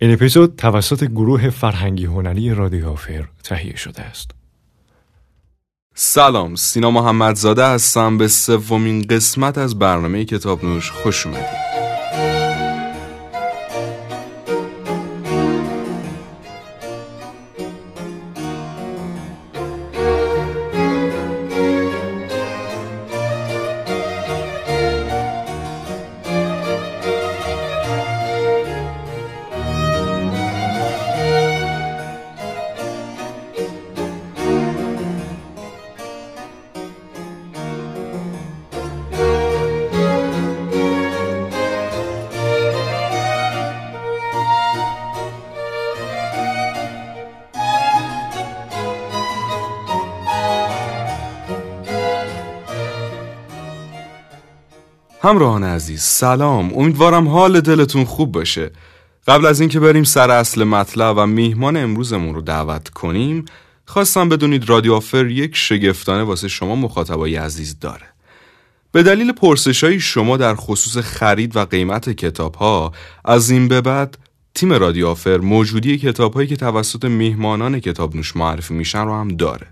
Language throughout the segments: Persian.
این اپیزود توسط گروه فرهنگی هنری رادیو آفر تهیه شده است. سلام سینا محمدزاده هستم به سومین قسمت از برنامه کتاب نوش خوش اومدید. همراهان عزیز سلام. امیدوارم حال دلتون خوب باشه. قبل از اینکه بریم سر اصل مطلب و میهمان امروزمون رو دعوت کنیم خواستم بدونید رادیو آفر یک شگفتانه واسه شما مخاطبای عزیز داره. به دلیل پرسشای شما در خصوص خرید و قیمت کتاب ها از این به بعد تیم رادیو آفر موجودی کتاب هایی که توسط میهمانان کتاب نوش معرفی میشن رو هم داره.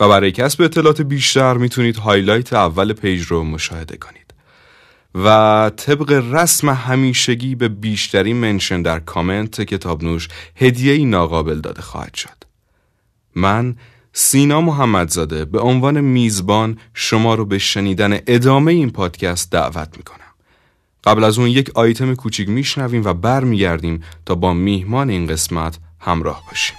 و برای کسب اطلاعات بیشتر می‌تونید highlight اول page رو مشاهده کنید. و طبق رسم همیشگی به بیشترین mention در کامنت کتاب نوش هدیه ای ناقابل داده خواهد شد. من سینا محمدزاده به عنوان میزبان شما رو به شنیدن ادامه این پادکست دعوت می‌کنم. قبل از اون یک آیتم کوچیک میشنویم و برمیگردیم تا با میهمان این قسمت همراه باشیم.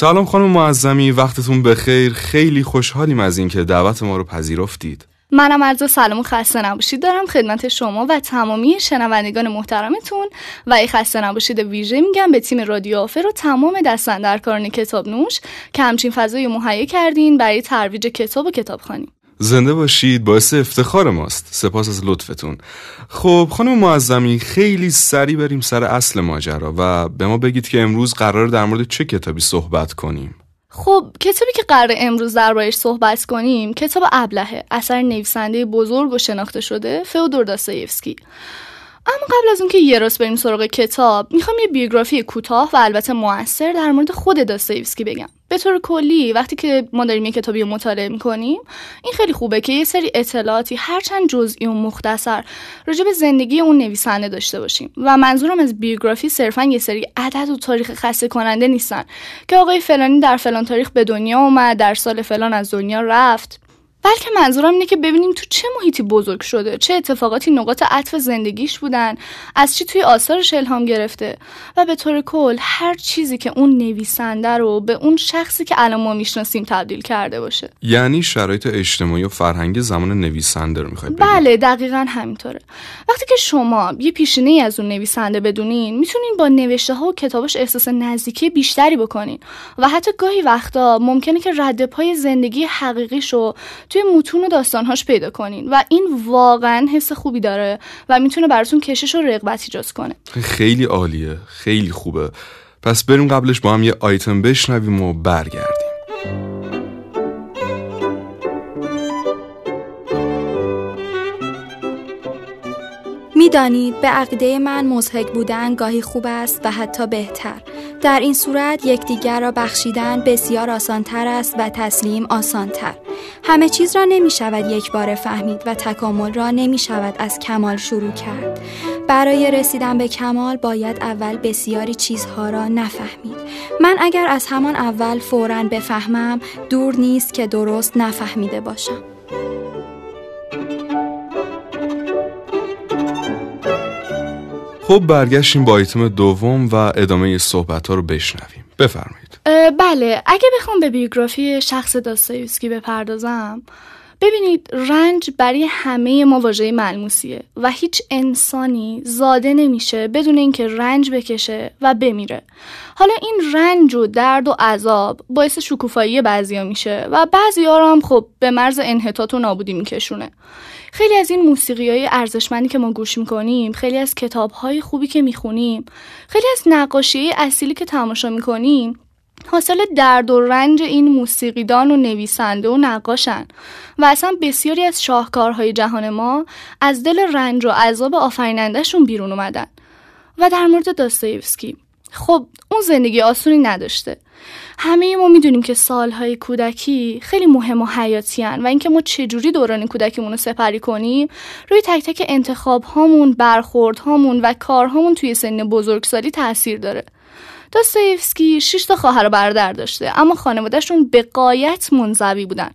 سلام خانم معظمی وقتتون بخیر. خیلی خوشحالیم از اینکه دعوت ما رو پذیرفتید. منم عرض سلام و خسته نباشید دارم خدمت شما و تمامی شنوندگان محترمتون. و ای خسته نباشید ویژه میگم به تیم رادیو آفر و تمام دستندرکاران کتاب نوش که همچین فضایی مهیا کردین برای ترویج کتاب و کتابخوانی زنده باشید باعث افتخار ماست. سپاس از لطفتون. خب خانم معظمی خیلی سریع بریم سر اصل ماجرا و به ما بگید که امروز قرار در مورد چه کتابی صحبت کنیم. خب کتابی که قرار امروز دربارش صحبت کنیم کتاب ابلهه اثر نویسنده بزرگ و شناخته شده فئودور داستایفسکی. اما قبل از اونکه یه راست بریم سراغ کتاب می‌خوام یه بیوگرافی کوتاه و البته موثر در مورد خود داستایوسکی بگم. به طور کلی وقتی که ما داریم یه کتابی رو مطالعه می‌کنیم این خیلی خوبه که یه سری اطلاعاتی هرچند جزئی و مختصر راجع به زندگی اون نویسنده داشته باشیم. و منظورم از بیوگرافی صرفا یه سری عدد و تاریخ خسته کننده نیستن. که آقای فلانی در فلان تاریخ به دنیا اومد در سال فلان از دنیا رفت. بلکه منظورم اینه که ببینیم تو چه محیطی بزرگ شده چه اتفاقاتی نقاط عطف زندگیش بودن از چی توی آثارش الهام گرفته و به طور کل هر چیزی که اون نویسنده رو به اون شخصی که الان ما می‌شناسیم تبدیل کرده باشه. یعنی شرایط اجتماعی و فرهنگی زمان نویسنده رو می‌خواید بله دقیقا همینطوره. وقتی که شما یه پیشینه از اون نویسنده بدونین می‌تونین با نوشته ها و کتابش احساس نزدیکی بیشتری بکنین. و حتی گاهی وقتا ممکنه که رد پای زندگی حقیقیشو توی متون و داستانهاش پیدا کنین. و این واقعا حس خوبی داره و می‌تونه براتون کشش و رغبت ایجاد کنه. خیلی عالیه. خیلی خوبه. پس بریم قبلش با هم یه آیتم بشنویم و برگردیم. می‌دانید به عقیده من مزهک بودن گاهی خوب است و حتی بهتر. در این صورت یکدیگر را بخشیدن بسیار آسانتر است و تسلیم آسانتر. همه چیز را نمی شود یک بار فهمید و تکامل را نمی شود از کمال شروع کرد. برای رسیدن به کمال باید اول بسیاری چیزها را نفهمید. من اگر از همان اول فورا بفهمم دور نیست که درست نفهمیده باشم. خب برگشتیم با ایتم دوم و ادامه صحبت ها رو بشنویم. بفرمایید. بله اگه بخوام به بیوگرافی شخص داستایوسکی بپردازم ببینید رنج برای همه ما واژه ملموسیه و هیچ انسانی زاده نمیشه بدون اینکه رنج بکشه و بمیره. حالا این رنج و درد و عذاب باعث شکوفایی بعضیا میشه و بعضی ها هم خب به مرز انحطاط و نابودی میکشونه. خیلی از این موسیقی های ارزشمندی که ما گوش می‌کنیم خیلی از کتاب های خوبی که می‌خونیم خیلی از نقاشی اصیلی که تماشا می‌کنیم حاصل درد و رنج این موسیقیدان و نویسنده و نقاشن و اصلا بسیاری از شاهکارهای جهان ما از دل رنج و عذاب آفرینندهشون بیرون اومدن. و در مورد داستایوسکی خب اون زندگی آسونی نداشته. همه ما می‌دونیم که سالهای کودکی خیلی مهم و حیاتی هن و اینکه ما چجوری دوران کودکیمون رو سپری کنیم روی تک تک انتخاب هامون برخورد هامون و کارهامون توی سن بزرگسالی تاثیر داره. داستایفسکی شش تا خواهر و برادر داشته اما خانوادهشون به قایت منزوی بودن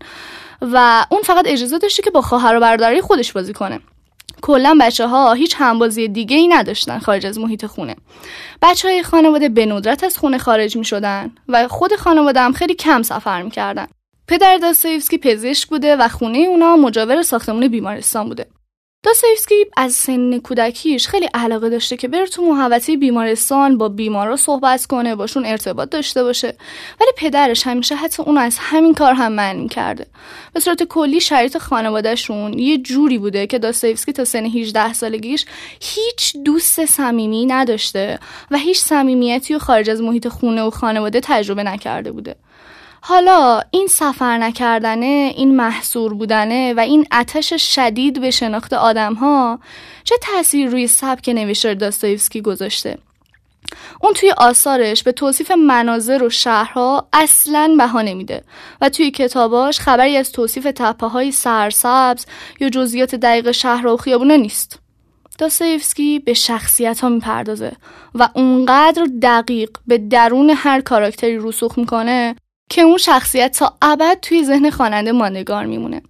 و اون فقط اجازه داشته که با خواهر و برادرای خودش بازی کنه. کلا بچه ها هیچ همبازی دیگه ای نداشتن خارج از محیط خونه بچه های خانواده به ندرت از خونه خارج می شدن و خود خانواده هم خیلی کم سفر می کردن. پدر داستایفسکی پزشک بوده و خونه اونا مجاور ساختمون بیمارستان بوده داستایفسکی از سن کودکیش خیلی علاقه داشته که بره تو محوطه بیمارستان با بیمارا صحبت کنه باشون ارتباط داشته باشه. ولی پدرش همیشه حتی اون از همین کار هم منع کرده. به صورت کلی شرایط خانوادهشون یه جوری بوده که داستایفسکی تا سن 18 سالگیش هیچ دوست صمیمی نداشته و هیچ صمیمیتی و خارج از محیط خونه و خانواده تجربه نکرده بوده. حالا این سفر نکردنه این محصور بودنه و این اتش شدید به شناخت آدم ها چه تاثیر روی سبک نوشتار داستایفسکی گذاشته؟ اون توی آثارش به توصیف مناظر و شهرها اصلا بها نمیده و توی کتاباش خبری از توصیف تپه های سرسبز یا جزئیات دقیق شهر و خیابونه نیست. داستایفسکی به شخصیت ها می‌پردازه و اونقدر دقیق به درون هر کاراکتری رسوخ می‌کنه که اون شخصیت تا ابد توی ذهن خواننده ماندگار میمونه.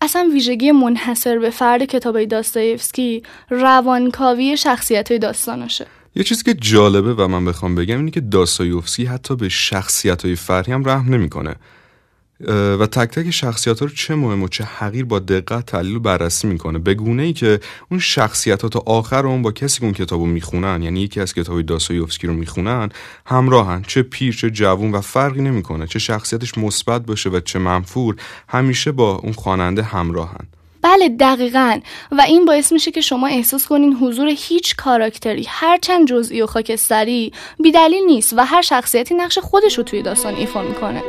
اصلا ویژگی منحصر به فرد کتابای داستایفسکی روانکاوی شخصیت های داستاناشه. یه چیزی که جالبه و من بخوام بگم اینه که داستایوفسکی حتی به شخصیت های فرهی هم رحم نمی‌کنه. و تک تک شخصیت ها رو چه مهم و چه حقیر با دقت تحلیل و بررسی می‌کنه؟ به گونه ای که اون شخصیت ها تا آخر اون با کسی که اون کتاب رو می‌خونن یعنی یکی از کتاب داستایوفسکی رو می‌خونن همراهن. چه پیر چه جوون و فرقی نمی‌کنه. چه شخصیتش مثبت باشه و چه منفور همیشه با اون خواننده همراهن. بله دقیقا. و این باعث میشه که شما احساس کنین حضور هیچ کاراکتری هرچند جزئی و خاکستری بیدلیل نیست و هر شخصیتی نقش خودش رو توی داستان ایفا می‌کنه.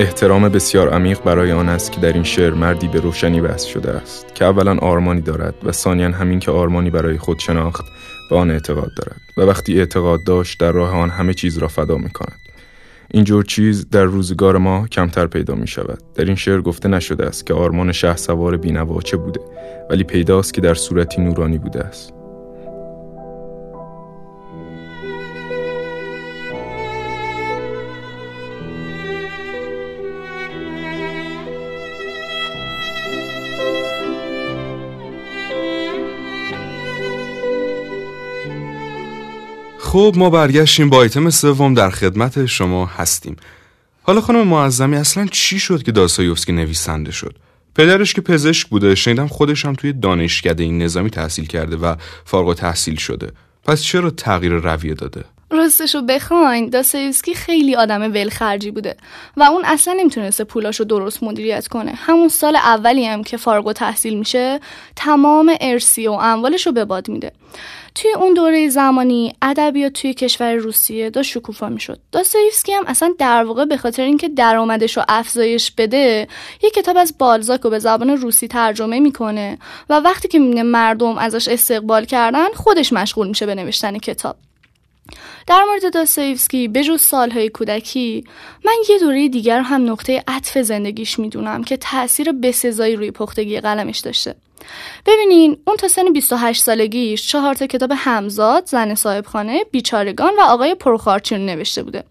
احترام بسیار عمیق برای آن است که در این شعر مردی به روشنی بحث شده است که اولا آرمانی دارد و ثانیا همین که آرمانی برای خود شناخت به آن اعتقاد دارد و وقتی اعتقاد داشت در راه آن همه چیز را فدا می کند اینجور چیز در روزگار ما کمتر پیدا می شود در این شعر گفته نشده است که آرمان شه سوار بینوا چه بوده ولی پیداست که در صورتی نورانی بوده است. خب ما برگشتیم با آیتم سوم در خدمت شما هستیم. حالا خانم معظمی اصلا چی شد که داستایوفسکی نویسنده شد؟ پدرش که پزشک بوده شنیدم خودش هم توی دانشکده این نظامی تحصیل کرده و فارغ تحصیل شده. پس چرا تغییر رویه داده؟ راستش رو بخواین داستایوسکی خیلی آدم ولخرجی بوده و اون اصلا نمی‌تونسته پولاشو درست مدیریت کنه. همون سال اولی هم که فارغ تحصیل میشه تمام ارسی و اموالش رو به باد میده. توی اون دوره زمانی ادبیات توی کشور روسیه داشت شکوفا می‌شد. داستایفسکی هم اصلا در واقع به خاطر اینکه درآمدش رو افزایش بده یه کتاب از بالزاک رو به زبان روسی ترجمه می‌کنه و وقتی که می‌بینه مردم ازش استقبال کردن خودش مشغول میشه به نوشتن کتاب. در مورد داستایفسکی به جز سالهای کودکی من یه دوره دیگر هم نقطه عطف زندگیش می‌دونم که تاثیر بسزایی روی پختگی قلمش داشته. ببینین اون تا سن 28 سالگیش چهار تا کتاب همزاد زن صاحبخانه بیچارگان و آقای پرخارچین نوشته بوده.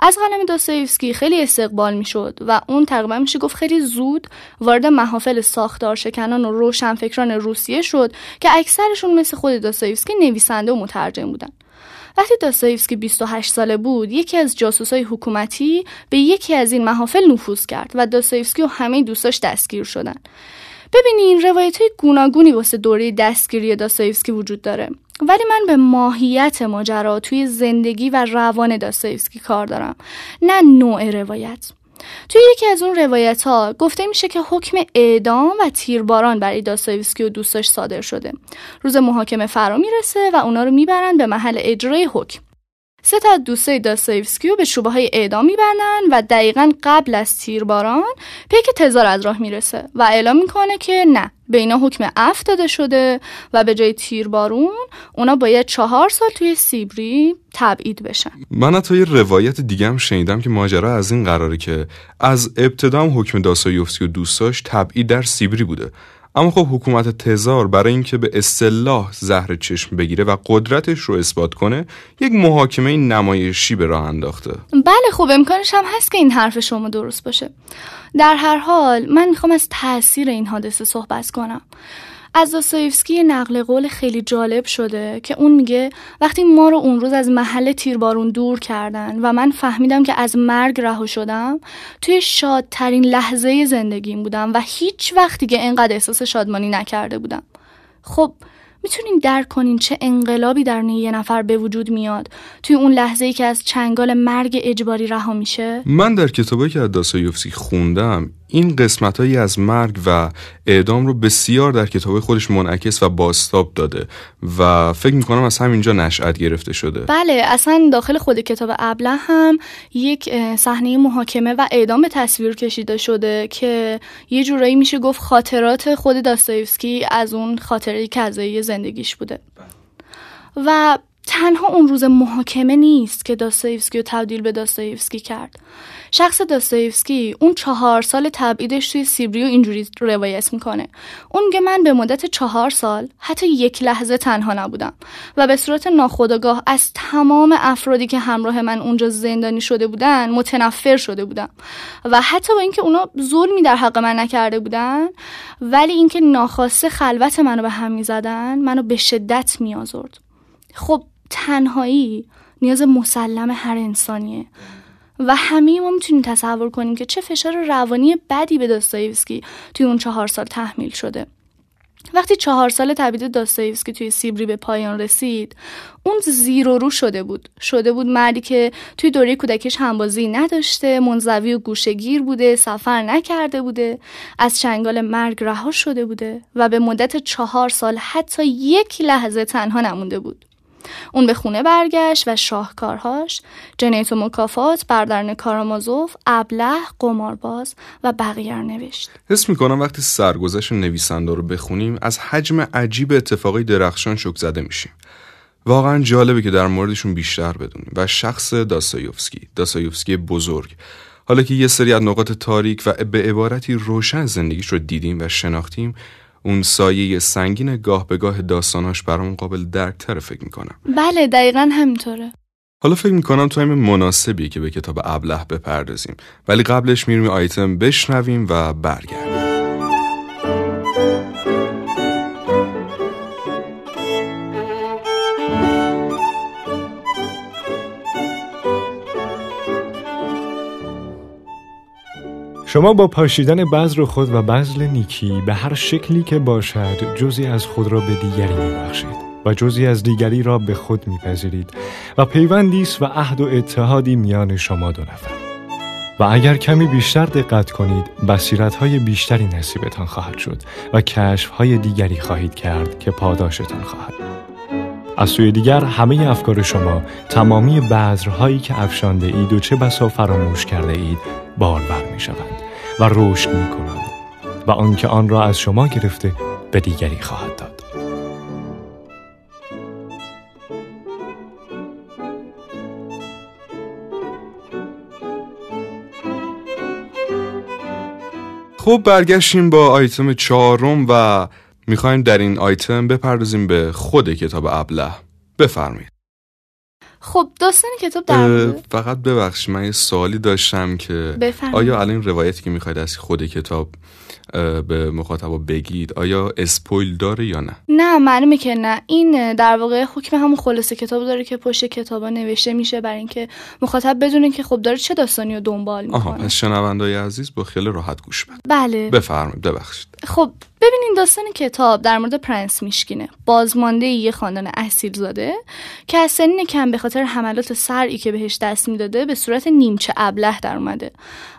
از قلم داستایفسکی خیلی استقبال می‌شد و اون تقریبا میشه گفت خیلی زود وارد محافل ساختار شکنان و روشنفکران روسیه شد که اکثرشون مثل خود داستایفسکی نویسنده و مترجم بودن. وقتی داستایفسکی 28 ساله بود یکی از جاسوسای حکومتی به یکی از این محافل نفوذ کرد و داستایفسکی و همه دوستاش دستگیر شدن. ببینین روایت های گوناگونی واسه دوره دستگیری داستایفسکی وجود داره. ولی من به ماهیت ماجرا توی زندگی و روان داستایفسکی کار دارم. نه نوع روایت. توی یکی از اون روایت ها گفته میشه که حکم اعدام و تیرباران برای داستایوسکی و دوستاش صادر شده. روز محاکمه فرا می‌رسه و اونا رو می‌برن به محل اجرای حکم. سه تا دوستای داستایوسکی رو به شوبه های اعدام میبندن و دقیقا قبل از تیرباران پیک تزار از راه می‌رسه و اعلام می‌کنه که نه به اینا حکم اف داده شده و به جای تیربارون اونا باید چهار سال توی سیبری تبعید بشن. من حتی یه روایت دیگه هم شنیدم که ماجرا از این قراره که از ابتدا هم حکم داستایوفسکی و دوستاش تبعید در سیبری بوده. اما خب حکومت تزار برای اینکه به اصطلاح زهر چشم بگیره و قدرتش رو اثبات کنه یک محاکمه نمایشی به راه انداخته. بله خب امکانش هم هست که این حرف شما درست باشه. در هر حال من می‌خوام از تاثیر این حادثه صحبت کنم. از داستایفسکی نقل قول خیلی جالب شده که اون میگه وقتی ما رو اون روز از محل تیربارون دور کردن و من فهمیدم که از مرگ رها شدم توی شادترین لحظه زندگیم بودم و هیچ وقتی که اینقدر احساس شادمانی نکرده بودم. خب می‌تونین درک کنین چه انقلابی در یه نفر به وجود میاد. توی اون لحظه ای که از چنگال مرگ اجباری رها میشه. من در کتابی که از داستایوفسکی خوندم این قسمت هایی از مرگ و اعدام رو بسیار در کتاب خودش منعکس و باستاب داده و فکر می‌کنم از همینجا نشأت گرفته شده. بله اصلا داخل خود کتاب ابله هم یک صحنه محاکمه و اعدام به تصویر کشیده شده که یه جورایی میشه گفت خاطرات خود داستایوفسکی از اون خاطره از زندگیش بوده. و تنها اون روز محاکمه نیست که داستایوفسکی رو تبدیل به داستایوفسکی کرد. شخص داستایوفسکی اون چهار سال تبعیدش توی سیبریو اینجوری روایت می‌کنه. اون میگه من به مدت چهار سال حتی یک لحظه تنها نبودم و به صورت ناخودآگاه از تمام افرادی که همراه من اونجا زندانی شده بودن متنفر شده بودم و حتی با اینکه اونا ظلمی در حق من نکرده بودن ولی اینکه ناخواسته خلوت منو به هم می‌زدن منو به شدت میآزرد. خب تنهایی نیاز مسلم هر انسانیه. و همه ما می‌تونیم تصور کنیم که چه فشار روانی بدی به داستایوسکی توی اون چهار سال تحمیل شده. وقتی چهار سال تبعید داستایوسکی توی سیبری به پایان رسید اون زیر و رو شده بود. شده بود مردی که توی دوره کودکیش همبازی نداشته منزوی و گوشگیر بوده سفر نکرده بوده از چنگال مرگ رها شده بوده و به مدت چهار سال حتی یک لحظه تنها نمونده بود. اون به خونه برگشت و شاهکارهاش جنیت و مکافات بردرن کارامازوف ابله قمارباز و بقیه نوشت. حس می‌کنم وقتی سرگذشت نویسنده رو بخونیم از حجم عجیب اتفاقی درخشان شک زده میشیم. واقعا جالبه که در موردشون بیشتر بدونیم و شخص داستایوفسکی داستایوفسکی بزرگ. حالا که یه سری از نقاط تاریک و به عبارتی روشن زندگیش رو دیدیم و شناختیم اون سایه سنگین گاه به گاه داستاناش برامون قابل درکتر فکر می‌کنم. بله دقیقا همینطوره. حالا فکر می‌کنم تایم مناسبی که به کتاب ابله بپردازیم. ولی قبلش میریم آیتم بشنویم و برگردیم. شما با پاشیدن بذر خود و بذل نیکی به هر شکلی که باشد جزی از خود را به دیگری میبخشید و جزی از دیگری را به خود میپذیرید و پیوندی و عهد و اتحادی میان شما دو نفر. و اگر کمی بیشتر دقت کنید بصیرت های بیشتری نصیبتان خواهد شد و کشف های دیگری خواهید کرد که پاداشتان خواهد. از سوی دیگر همه افکار شما تمامی بذرهایی که افشانده اید و چه بسا فراموش کرده اید بارور می شوند و رشد می کنند و آنکه آن را از شما گرفته به دیگری خواهد داد. خب برگشتیم با آیتم چهارم و می‌خوایم در این آیتم بپردازیم به خود کتاب ابله بفرمایید خب داستان کتاب در فقط ببخش من یه سوالی داشتم که بفرمید. آیا الان روایتی که می‌خواید از خود کتاب به مخاطبا بگید آیا اسپویل داره یا نه؟ نه معلومه که نه. این در واقع حکم همون خلاصه کتاب داره که پشت کتابا نوشته میشه برای اینکه مخاطب بدونه که خب داره چه داستانی رو دنبال می‌کنه. آها پس شنوندای عزیز با خیلی راحت گوش بده. بله. بفرمایید ببخشید. خب ببینین داستان کتاب در مورد پرنس میشکینه. بازمانده یه خاندان اصیل زاده که از سنین کم به خاطر حملات سرعی که بهش دست می‌داده به صورت نیمچه ابله در اومده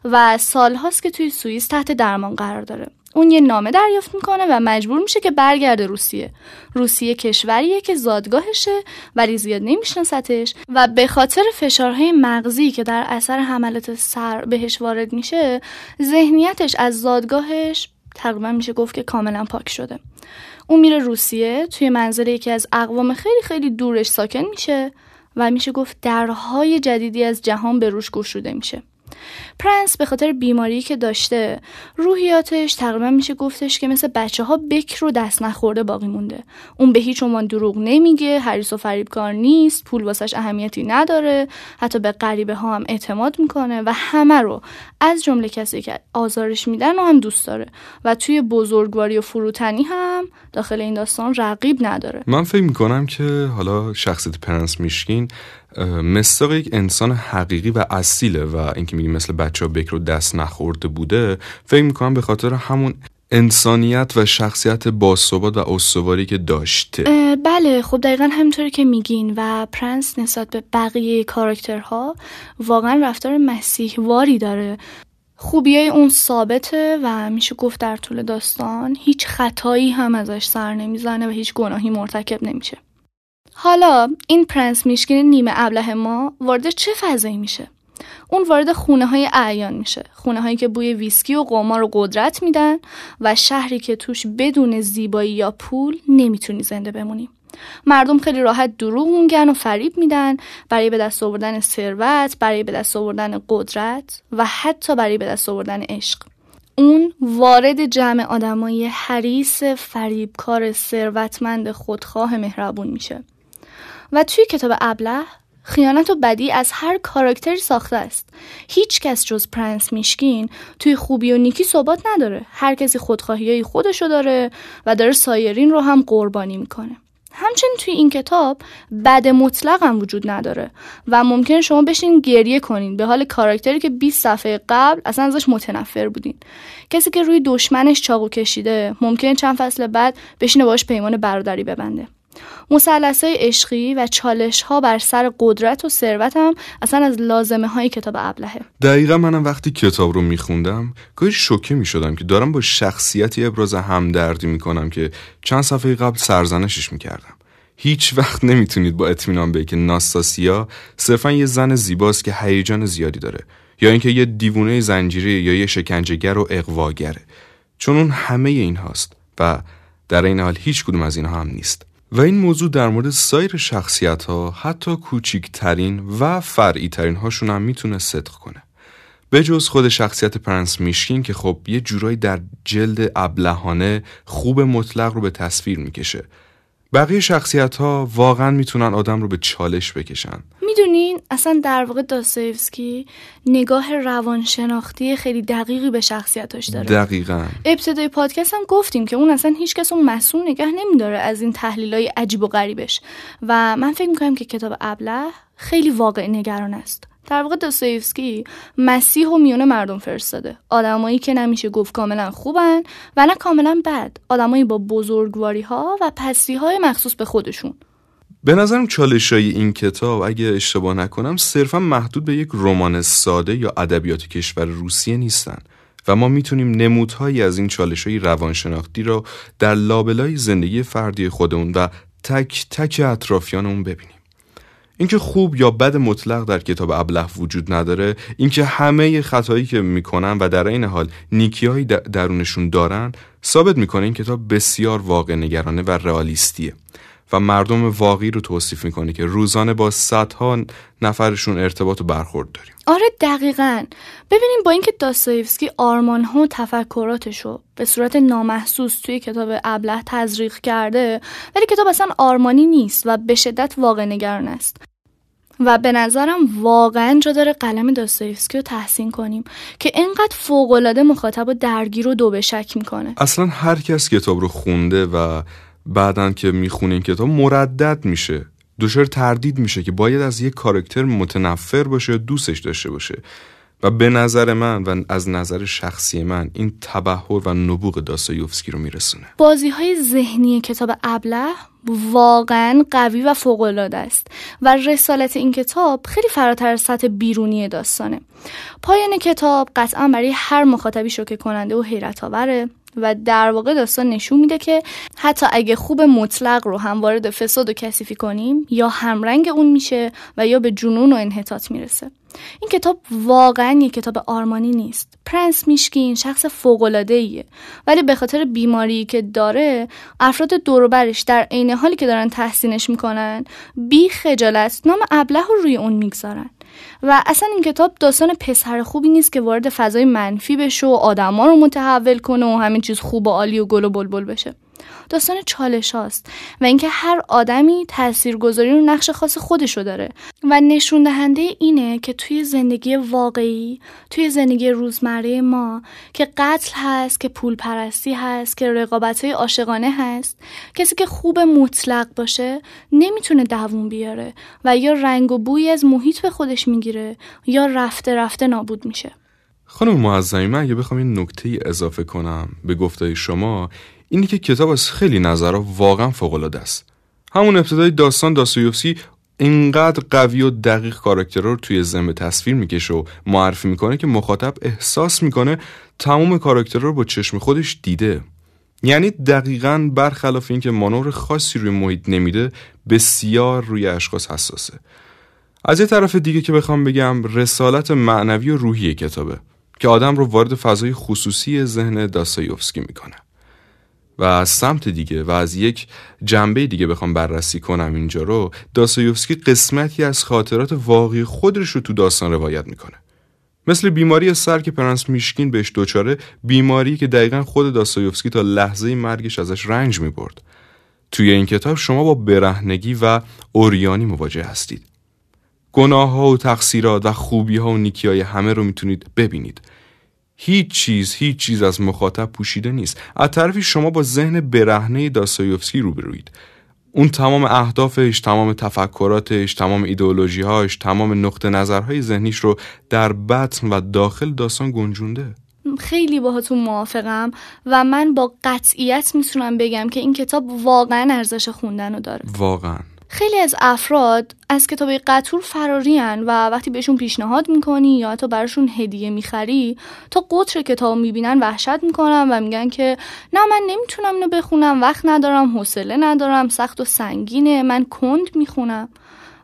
و سالهاست که توی سوئیس تحت درمان قرار داره. اون یه نامه دریافت می‌کنه و مجبور میشه که برگرده روسیه. روسیه کشوریه که زادگاهشه ولی زیاد نمیشناستش و به خاطر فشارهای مغزی که در اثر حملات سر بهش وارد میشه ذهنیتش از زادگاهش تقریبا میشه گفت که کاملا پاک شده. اون میره روسیه توی منزل یکی از اقوام خیلی خیلی دورش ساکن میشه و میشه گفت درهای جدیدی از جهان به روش گشوده میشه. پرنس به خاطر بیماری که داشته روحیاتش تقریبا میشه گفتش که مثل بچه ها بکر رو دست نخورده باقی مونده. اون به هیچ عنوان دروغ نمیگه حریص و فریبکار نیست پول واسش اهمیتی نداره حتی به غریبه ها هم اعتماد می‌کنه و همه رو از جمله کسی که آزارش میدن و هم دوست داره. و توی بزرگواری و فروتنی هم داخل این داستان رقیب نداره. من فکر می‌کنم که حالا شخصیت پرنس میشکین مصداق یک انسان حقیقی و اصیله و اینکه میگیم مثل بچه ها بکر و دست نخورده بوده فکر می‌کنم به خاطر همون انسانیت و شخصیت باثبات و استواری که داشته. بله خب دقیقا همینطوری که میگین و پرنس نسبت به بقیه کاراکترها واقعا رفتار مسیحواری داره. خوبیای اون ثابته و میشه گفت در طول داستان هیچ خطایی هم ازش سر نمی‌زنه و هیچ گناهی مرتکب نمیشه. حالا این پرنس میشکین نیمه ابله ما وارد چه فضایی میشه؟ اون وارد خونه های اعیان میشه. خونه هایی که بوی ویسکی و قمار و قدرت میدن و شهری که توش بدون زیبایی یا پول نمی‌تونی زنده بمونی. مردم خیلی راحت دروغ میگن و فریب میدن برای به دست آوردن ثروت برای به دست آوردن قدرت و حتی برای به دست آوردن عشق. اون وارد جمع آدمای حریص فریبکار ثروتمند خودخواه مهربون میشه. و توی کتاب ابله خیانت و بدی از هر کاراکتری ساخته است. هیچ کس جز پرنس میشکین توی خوبی و نیکی ثبات نداره. هر کسی خودخواهی خودشو داره و داره سایرین رو هم قربانی می‌کنه. همچنین توی این کتاب بد مطلق هم وجود نداره و ممکن شما بشین گریه کنین به حال کاراکتری که 20 صفحه قبل اصلا ازش متنفر بودین. کسی که روی دشمنش چاقو کشیده ممکن چند فصل بعد بشینه باش پیمان برادری ببنده. مثلث های عشقی و چالش ها بر سر قدرت و ثروت هم اصلا از لازمه های کتاب ابلهه. دقیقا منم وقتی کتاب رو میخوندم گاهی شوکه می‌شدم که دارم با شخصیتی ابراز همدردی می‌کنم که چند صفحه قبل سرزنشش می‌کردم. هیچ وقت نمی‌تونید با اطمینان بگید که ناستاسیا صرفا یه زن زیباست که هیجان زیادی داره یا اینکه یه دیوونه زنجیره یا یه شکنجهگر و اقواگره. چون اون همه این هاست و در این حال هیچ کدوم از اینها هم نیست. و این موضوع در مورد سایر شخصیت ها حتی کوچیکترین و فرعی ترین هاشون هم می‌تونه صدق کنه. به جز خود شخصیت پرنس میشکین که خب یه جورایی در جلد ابلهانه خوب مطلق رو به تصویر می‌کشه. بقیه شخصیت ها واقعا می‌تونن آدم رو به چالش بکشن. می‌دونین؟ اصلا در واقع داستایفسکی نگاه روانشناختی خیلی دقیقی به شخصیتاش داره. دقیقا. ابتدای پادکست هم گفتیم که اون اصلا هیچ کس اون مسئول نگه نمیداره از این تحلیل های عجیب و غریبش. و من فکر می‌کنم که کتاب ابله خیلی واقع نگران است. در واقع دوستویفسکی مسیح و میون مردم فرستاده. آدمایی که نمیشه گفت کاملا خوبن و نه کاملا بد. آدمایی با بزرگواری ها و پستی های مخصوص به خودشون. به نظرم چالش های این کتاب اگه اشتباه نکنم صرفا محدود به یک رمان ساده یا ادبیات کشور روسیه نیستن و ما می‌تونیم نمودهایی از این چالش های روانشناختی را در لابلای زندگی فردی خودمون و تک تک اطرافیانمون ببینیم. اینکه خوب یا بد مطلق در کتاب ابله وجود نداره اینکه همه خطایی که می‌کنن و در این حال نیکیهایی درونشون دارن ثابت می‌کنه این کتاب بسیار واقع نگرانه و رئالیستیه. و مردم واقعی رو توصیف می‌کنه که روزانه با صدها نفرشون ارتباط و برخورد داریم. آره دقیقا. ببینیم با اینکه داستایفسکی آرمان ها و تفکراتشو به صورت نامحسوس توی کتاب ابله تزریق کرده ولی کتاب اصلا آرمانی نیست و به شدت واقع نگران است. و به نظرم واقعا جا داره قلم داستایفسکی رو تحسین کنیم که اینقدر فوقالعاده مخاطب و درگیر و دو به شک می‌کنه. اصلا هر کس کتاب رو خونده و بعدا که می‌خونه این کتاب مردد میشه. دچار تردید میشه که باید از یک کارکتر متنفر باشه یا دوستش داشته باشه. و به نظر من و از نظر شخصی من این تبهر و نبوغ داستایوفسکی رو میرسونه. بازی های ذهنی کتاب ابله واقعا قوی و فوقالعاده است و رسالت این کتاب خیلی فراتر از سطح بیرونی داستانه. پایان کتاب قطعا برای هر مخاطبی شوکه کننده و حیرت آوره و در واقع داستان نشون میده که حتی اگه خوب مطلق رو هم وارد فساد و کثیفی کنیم یا همرنگ اون میشه و یا به جنون و انحطاط می‌رسه. این کتاب واقعا یک کتاب آرمانی نیست. پرنس میشکین شخص فوقالعاده ایه ولی به خاطر بیماری که داره افراد دوروبرش در عین حالی که دارن تحسینش می‌کنن بی خجالت نام ابله رو روی اون می‌گذارن. و اصلا این کتاب داستان پسر خوبی نیست که وارد فضای منفی بشه و آدما رو متحول کنه و همین چیز خوب و عالی و گل و بلبل بشه. داستان چالش هاست و اینکه هر آدمی تاثیرگذاری رو نقش خاص خودشو داره. و نشون دهنده اینه که توی زندگی واقعی توی زندگی روزمره ما که قتل هست که پول پرستی هست که رقابت های عاشقانه هست کسی که خوب مطلق باشه نمی‌تونه دووم بیاره و یا رنگ و بوی از محیط به خودش می‌گیره یا رفته رفته نابود میشه. خانم معظمی من اگه بخوام این نکته اضافه کنم به گفته شما اینی که کتاب از خیلی نظرها واقعا فوق است. همون ابتدای داستان داستایوفسکی اینقدر قوی و دقیق کاراکترها رو توی ذهن تصویر می‌کشه و معرفی می‌کنه که مخاطب احساس می‌کنه تمام کاراکترها رو با چشم خودش دیده. یعنی دقیقا برخلاف اینکه مانور خاصی روی محیط نمیده بسیار روی اشخاص حساسه. از یه طرف دیگه که بخوام بگم رسالت معنوی و روحی کتابه که آدم رو وارد فضای خصوصی ذهن داستایوفسکی می‌کنه. و از سمت دیگه و از یک جنبه دیگه بخوام بررسی کنم اینجا رو داستایوفسکی قسمتی از خاطرات واقعی خودش رو تو داستان روایت می‌کنه. مثل بیماری سر که پرنس میشکین بهش دوچاره بیماری که دقیقا خود داستایوفسکی تا لحظه مرگش ازش رنج می‌برد. توی این کتاب شما با برهنگی و اوریانی مواجه هستید. گناه ها و تقصیرات و خوبی ها و نیکی های همه رو می‌تونید ببینید. هیچ چیز هیچ چیز از مخاطب پوشیده نیست. از طرفی شما با ذهن برهنه داستایوفسکی روبروید اون تمام اهدافش تمام تفکراتش تمام ایدئولوژیهاش تمام نقطه نظرهای ذهنیش رو در بطن و داخل داستان گنجونده. خیلی باهاتون موافقم و من با قطعیت می‌تونم بگم که این کتاب واقعا ارزش خوندن رو داره. واقعا. خیلی از افراد از کتاب قطور فرارین و وقتی بهشون پیشنهاد می‌کنی یا حتی براشون هدیه می‌خری تا قطر کتاب می‌بینن وحشت می‌کنن و میگن که نه من نمی‌تونم اینو بخونم وقت ندارم حوصله ندارم سخت و سنگینه من کند می‌خونم.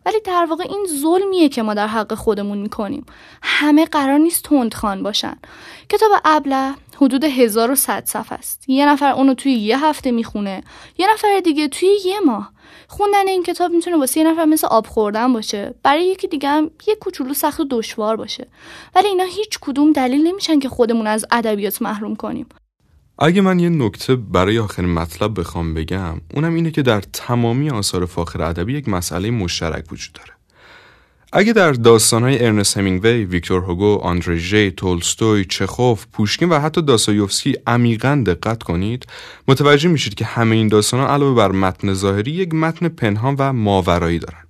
ولی در واقع این ظلمیه که ما در حق خودمون می‌کنیم. همه قرار نیست تندخان باشن. کتاب ابله حدود 1100 صفحه است. یه نفر اونو توی یه هفته می‌خونه. یه نفر دیگه توی یه ماه. خوندن این کتاب می‌تونه واسه یه نفر مثل آب خوردن باشه برای یکی دیگه هم یه کوچولو سخت و دشوار باشه. ولی اینا هیچ کدوم دلیل نمیشن که خودمون از ادبیات محروم کنیم. اگه من یه نکته برای آخرین مطلب بخوام بگم اونم اینه که در تمامی آثار فاخر ادبی یک مسئله مشترک وجود داره. اگه در داستانهای ارنست همینگوی، ویکتور هوگو، آندره ژی، تولستوی، چخوف، پوشکین و حتی داستایوفسکی عمیقا دقت کنید متوجه میشید که همه این داستانها علاوه بر متن ظاهری یک متن پنهان و ماورایی دارند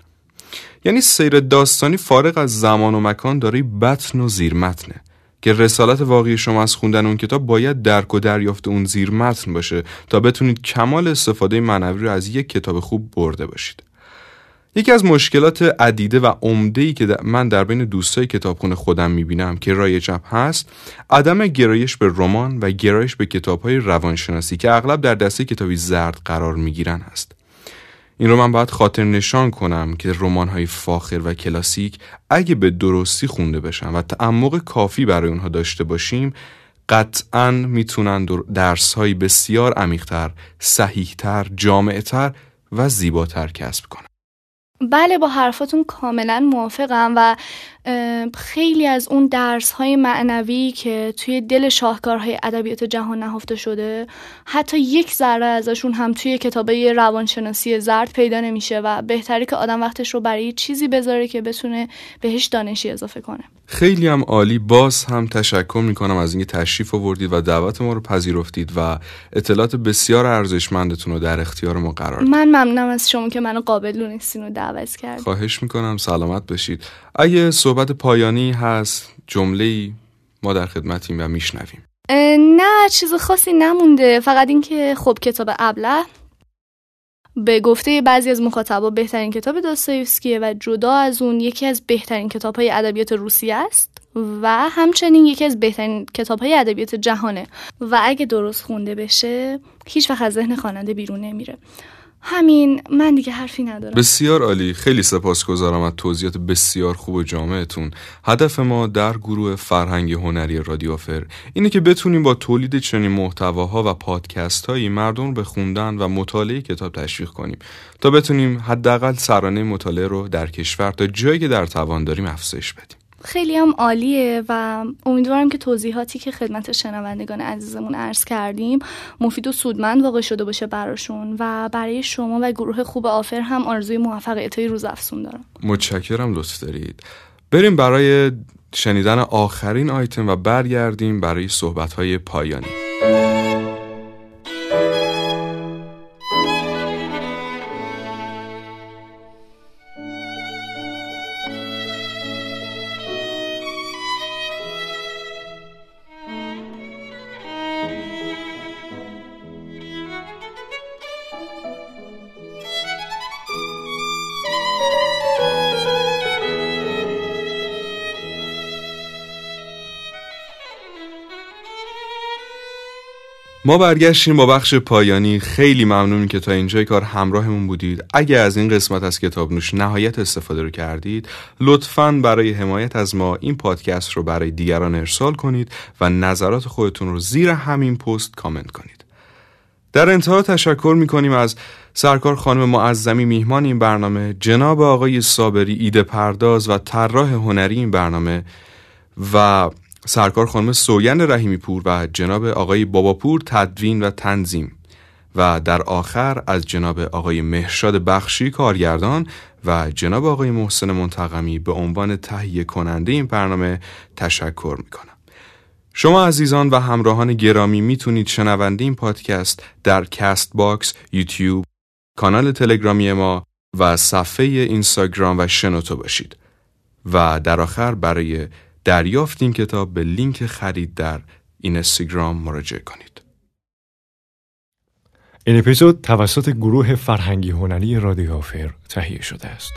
یعنی سیر داستانی فارغ از زمان و مکان داره بطن و زیر متنه که رسالت واقعی شما از خوندن اون کتاب باید درک و دریافت اون زیر متن باشه تا بتونید کمال استفاده معنوی رو از یک کتاب خوب برده باشید. یکی از مشکلات عدیده و عمده که من در بین دوستای کتابخونه خودم می‌بینم که رایجم هست عدم گرایش به رمان و گرایش به کتابهای روانشناسی که اغلب در دسته کتابی زرد قرار می‌گیرن هست. این رو من باید خاطر نشان کنم که رمان های فاخر و کلاسیک اگه به درستی خونده بشن و تعمق کافی برای اونها داشته باشیم قطعا می‌تونن درس های بسیار عمیقتر، صحیحتر، جامعتر و زیباتر کسب کنن. بله با حرفاتون کاملا موافقم و خیلی از اون درس های معنوی که توی دل شاهکارهای ادبیات جهان نهفته شده حتی یک ذره ازشون هم توی کتابه روانشناسی زرد پیدا نمیشه و بهتری که آدم وقتش رو برای چیزی بذاره که بتونه بهش دانشی اضافه کنه. خیلی هم عالی. باز هم تشکر می‌کنم از اینکه تشریف آوردید و دعوت ما رو پذیرفتید و اطلاعات بسیار ارزشمندتون رو در اختیار ما قرار من ممنونم از شما که منو قابل دونستین و دعوت کرد خواهش می‌کنم. سلامت بشید اگه صحبت پایانی هست. جمله ما در خدمتیم و میشنویم. نه چیز خاصی نمونده. فقط اینکه خب کتاب ابله به گفته بعضی از مخاطبا بهترین کتاب داستایوفسکیه و جدا از اون یکی از بهترین کتاب های ادبیات روسیه است و همچنین یکی از بهترین کتاب های ادبیات جهانه. و اگه درست خونده بشه هیچ وقت از ذهن خواننده بیرون نمیره. همین من دیگه حرفی ندارم. بسیار عالی. خیلی سپاسگزارم از توضیحات بسیار خوب و جامعتون. هدف ما در گروه فرهنگ هنری رادیوفر اینه که بتونیم با تولید چنین محتواها و پادکست هایی مردم به خوندن و مطالعه کتاب تشویق کنیم تا بتونیم حداقل سرانه مطالعه رو در کشور تا جایی که در توان داریم افزایش بدیم. خیلی هم عالیه و امیدوارم که توضیحاتی که خدمت شنوندگان عزیزمون عرض کردیم مفید و سودمند واقع شده باشه براشون و برای شما و گروه خوب آفر هم آرزوی موفقیت های روز افسون دارم. متشکرم لطف دارید. بریم برای شنیدن آخرین آیتم و برگردیم برای صحبت های پایانی. ما برگشتیم با بخش پایانی. خیلی ممنونیم که تا اینجای کار همراهمون بودید. اگه از این قسمت از کتاب نوش نهایت استفاده رو کردید لطفا برای حمایت از ما این پادکست رو برای دیگران ارسال کنید و نظرات خودتون رو زیر همین پست کامنت کنید. در انتها تشکر می‌کنیم از سرکار خانم معظمی میهمان این برنامه جناب آقای صابری ایده پرداز و طراح هنری این برنامه و سرکار خانم سویند رحیمی پور و جناب آقای باباپور تدوین و تنظیم و در آخر از جناب آقای مهرشاد بخشی کارگردان و جناب آقای محسن منتقمی به عنوان تهیه کننده این برنامه تشکر می‌کنم. شما عزیزان و همراهان گرامی می‌تونید شنونده این پادکست در کست باکس، یوتیوب، کانال تلگرامی ما و صفحه اینستاگرام و شنوتو باشید و در آخر برای دریافت این کتاب به لینک خرید در اینستاگرام مراجعه کنید. این اپیزود توسط گروه فرهنگی هنری رادیو تهیه شده است.